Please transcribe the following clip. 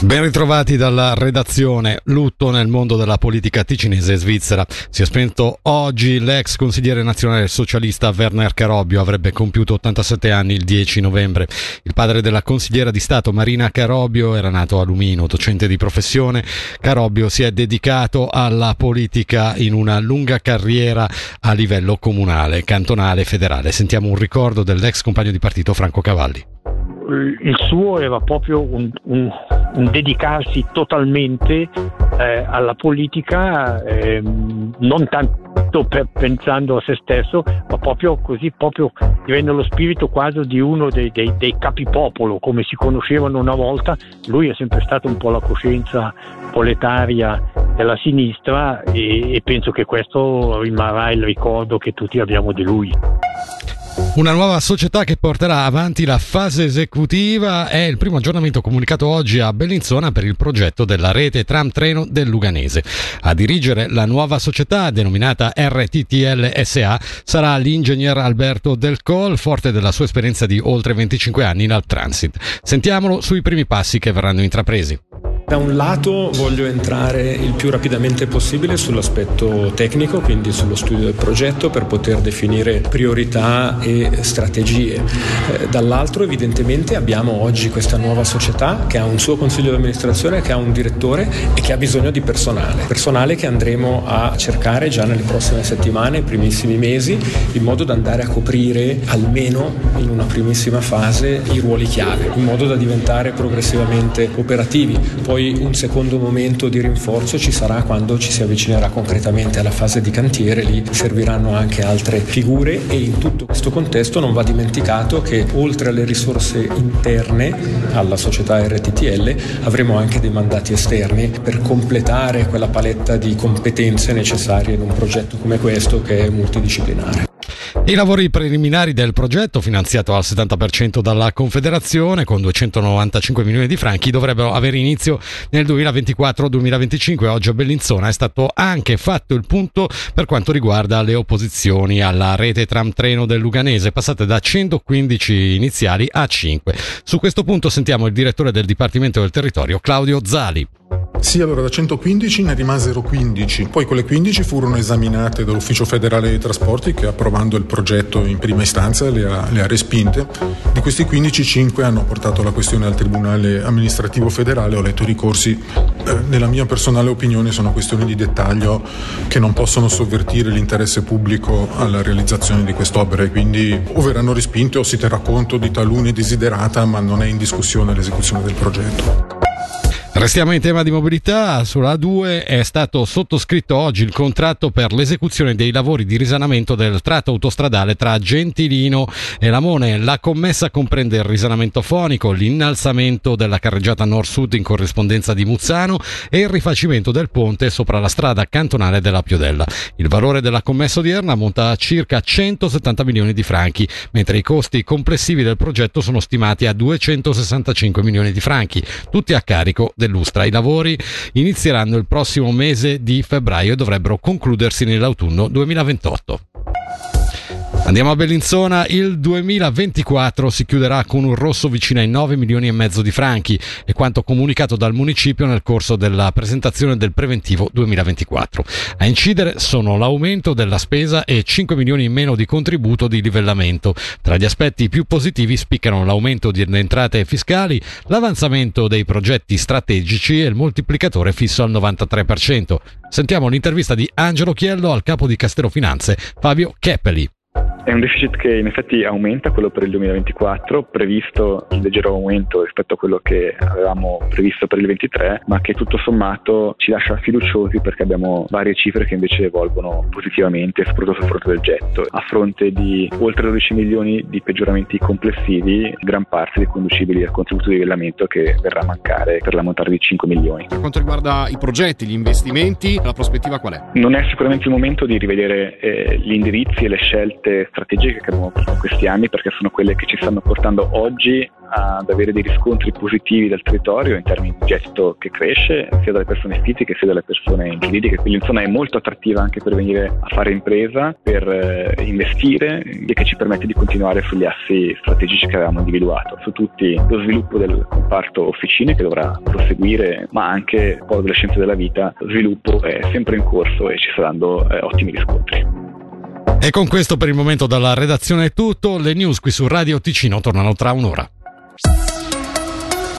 Ben ritrovati dalla redazione. Lutto nel mondo della politica ticinese e svizzera. Si è spento oggi l'ex consigliere nazionale socialista Werner Carobbio, avrebbe compiuto 87 anni il 10 novembre. Il padre della consigliera di Stato Marina Carobbio era nato a Lumino, docente di professione. Carobbio si è dedicato alla politica in una lunga carriera a livello comunale, cantonale e federale. Sentiamo un ricordo dell'ex compagno di partito Franco Cavalli il suo era proprio un, un, dedicarsi totalmente eh, alla politica, eh, non tanto pensando a se stesso, ma proprio così, proprio divenne lo spirito quasi di uno dei, dei, dei capipopolo, come si conoscevano una volta. Lui è sempre stato un po' la coscienza proletaria della sinistra e, e penso che questo rimarrà il ricordo che tutti abbiamo di lui. Una nuova società che porterà avanti la fase esecutiva è il primo aggiornamento comunicato oggi a Bellinzona per il progetto della rete tram treno del Luganese. A dirigere la nuova società denominata RTTL SA sarà l'ingegner Alberto Del Col, forte della sua esperienza di oltre 25 anni in Alp Transit. Sentiamolo sui primi passi che verranno intrapresi. Da un lato voglio entrare il più rapidamente possibile sull'aspetto tecnico, quindi sullo studio del progetto per poter definire priorità e strategie. Eh, dall'altro evidentemente abbiamo oggi questa nuova società che ha un suo consiglio di amministrazione, che ha un direttore e che ha bisogno di personale. Personale che andremo a cercare già nelle prossime settimane, primissimi mesi, in modo da andare a coprire almeno in una primissima fase i ruoli chiave, in modo da diventare progressivamente operativi. Poi poi un secondo momento di rinforzo ci sarà quando ci si avvicinerà concretamente alla fase di cantiere, lì serviranno anche altre figure e in tutto questo contesto non va dimenticato che oltre alle risorse interne alla società RTTL avremo anche dei mandati esterni per completare quella paletta di competenze necessarie in un progetto come questo che è multidisciplinare. I lavori preliminari del progetto, finanziato al 70% dalla Confederazione con 295 milioni di franchi, dovrebbero avere inizio nel 2024-2025. Oggi a Bellinzona è stato anche fatto il punto per quanto riguarda le opposizioni alla rete tram treno del Luganese, passate da 115 iniziali a 5. Su questo punto sentiamo il direttore del Dipartimento del Territorio, Claudio Zali. Sì, allora da 115 ne rimasero 15, poi quelle 15 furono esaminate dall'Ufficio federale dei trasporti che approvando il progetto in prima istanza le ha, le ha respinte. Di questi 15, 5 hanno portato la questione al Tribunale amministrativo federale, ho letto i ricorsi, eh, nella mia personale opinione sono questioni di dettaglio che non possono sovvertire l'interesse pubblico alla realizzazione di quest'opera e quindi o verranno respinte o si terrà conto di talune desiderata ma non è in discussione l'esecuzione del progetto. Restiamo in tema di mobilità, sulla A2 è stato sottoscritto oggi il contratto per l'esecuzione dei lavori di risanamento del tratto autostradale tra Gentilino e Lamone. La commessa comprende il risanamento fonico, l'innalzamento della carreggiata nord-sud in corrispondenza di Muzzano e il rifacimento del ponte sopra la strada cantonale della Piodella. Il valore della commessa odierna monta a circa 170 milioni di franchi, mentre i costi complessivi del progetto sono stimati a 265 milioni di franchi, tutti a carico del dell'Ustra. I lavori inizieranno il prossimo mese di febbraio e dovrebbero concludersi nell'autunno 2028. Andiamo a Bellinzona, il 2024 si chiuderà con un rosso vicino ai 9 milioni e mezzo di franchi e quanto comunicato dal municipio nel corso della presentazione del preventivo 2024. A incidere sono l'aumento della spesa e 5 milioni in meno di contributo di livellamento. Tra gli aspetti più positivi spiccano l'aumento delle entrate fiscali, l'avanzamento dei progetti strategici e il moltiplicatore fisso al 93%. Sentiamo l'intervista di Angelo Chiello al capo di Castello Finanze, Fabio Keppeli. È un deficit che in effetti aumenta, quello per il 2024, previsto un leggero aumento rispetto a quello che avevamo previsto per il 2023, ma che tutto sommato ci lascia fiduciosi perché abbiamo varie cifre che invece evolvono positivamente, soprattutto sul fronte del getto. A fronte di oltre 12 milioni di peggioramenti complessivi, gran parte riconducibili al contributo di livellamento che verrà a mancare per l'ammontare di 5 milioni. Per quanto riguarda i progetti, gli investimenti, la prospettiva qual è? Non è sicuramente il momento di rivedere eh, gli indirizzi e le scelte strategiche che abbiamo fatto in questi anni perché sono quelle che ci stanno portando oggi ad avere dei riscontri positivi dal territorio in termini di gettito che cresce sia dalle persone fisiche sia dalle persone giuridiche, quindi insomma è molto attrattiva anche per venire a fare impresa, per eh, investire e che ci permette di continuare sugli assi strategici che avevamo individuato, su tutti lo sviluppo del comparto officine che dovrà proseguire, ma anche poi delle scienze della vita, lo sviluppo è sempre in corso e ci sta dando eh, ottimi riscontri. E con questo per il momento dalla redazione è tutto, le news qui su Radio Ticino tornano tra un'ora.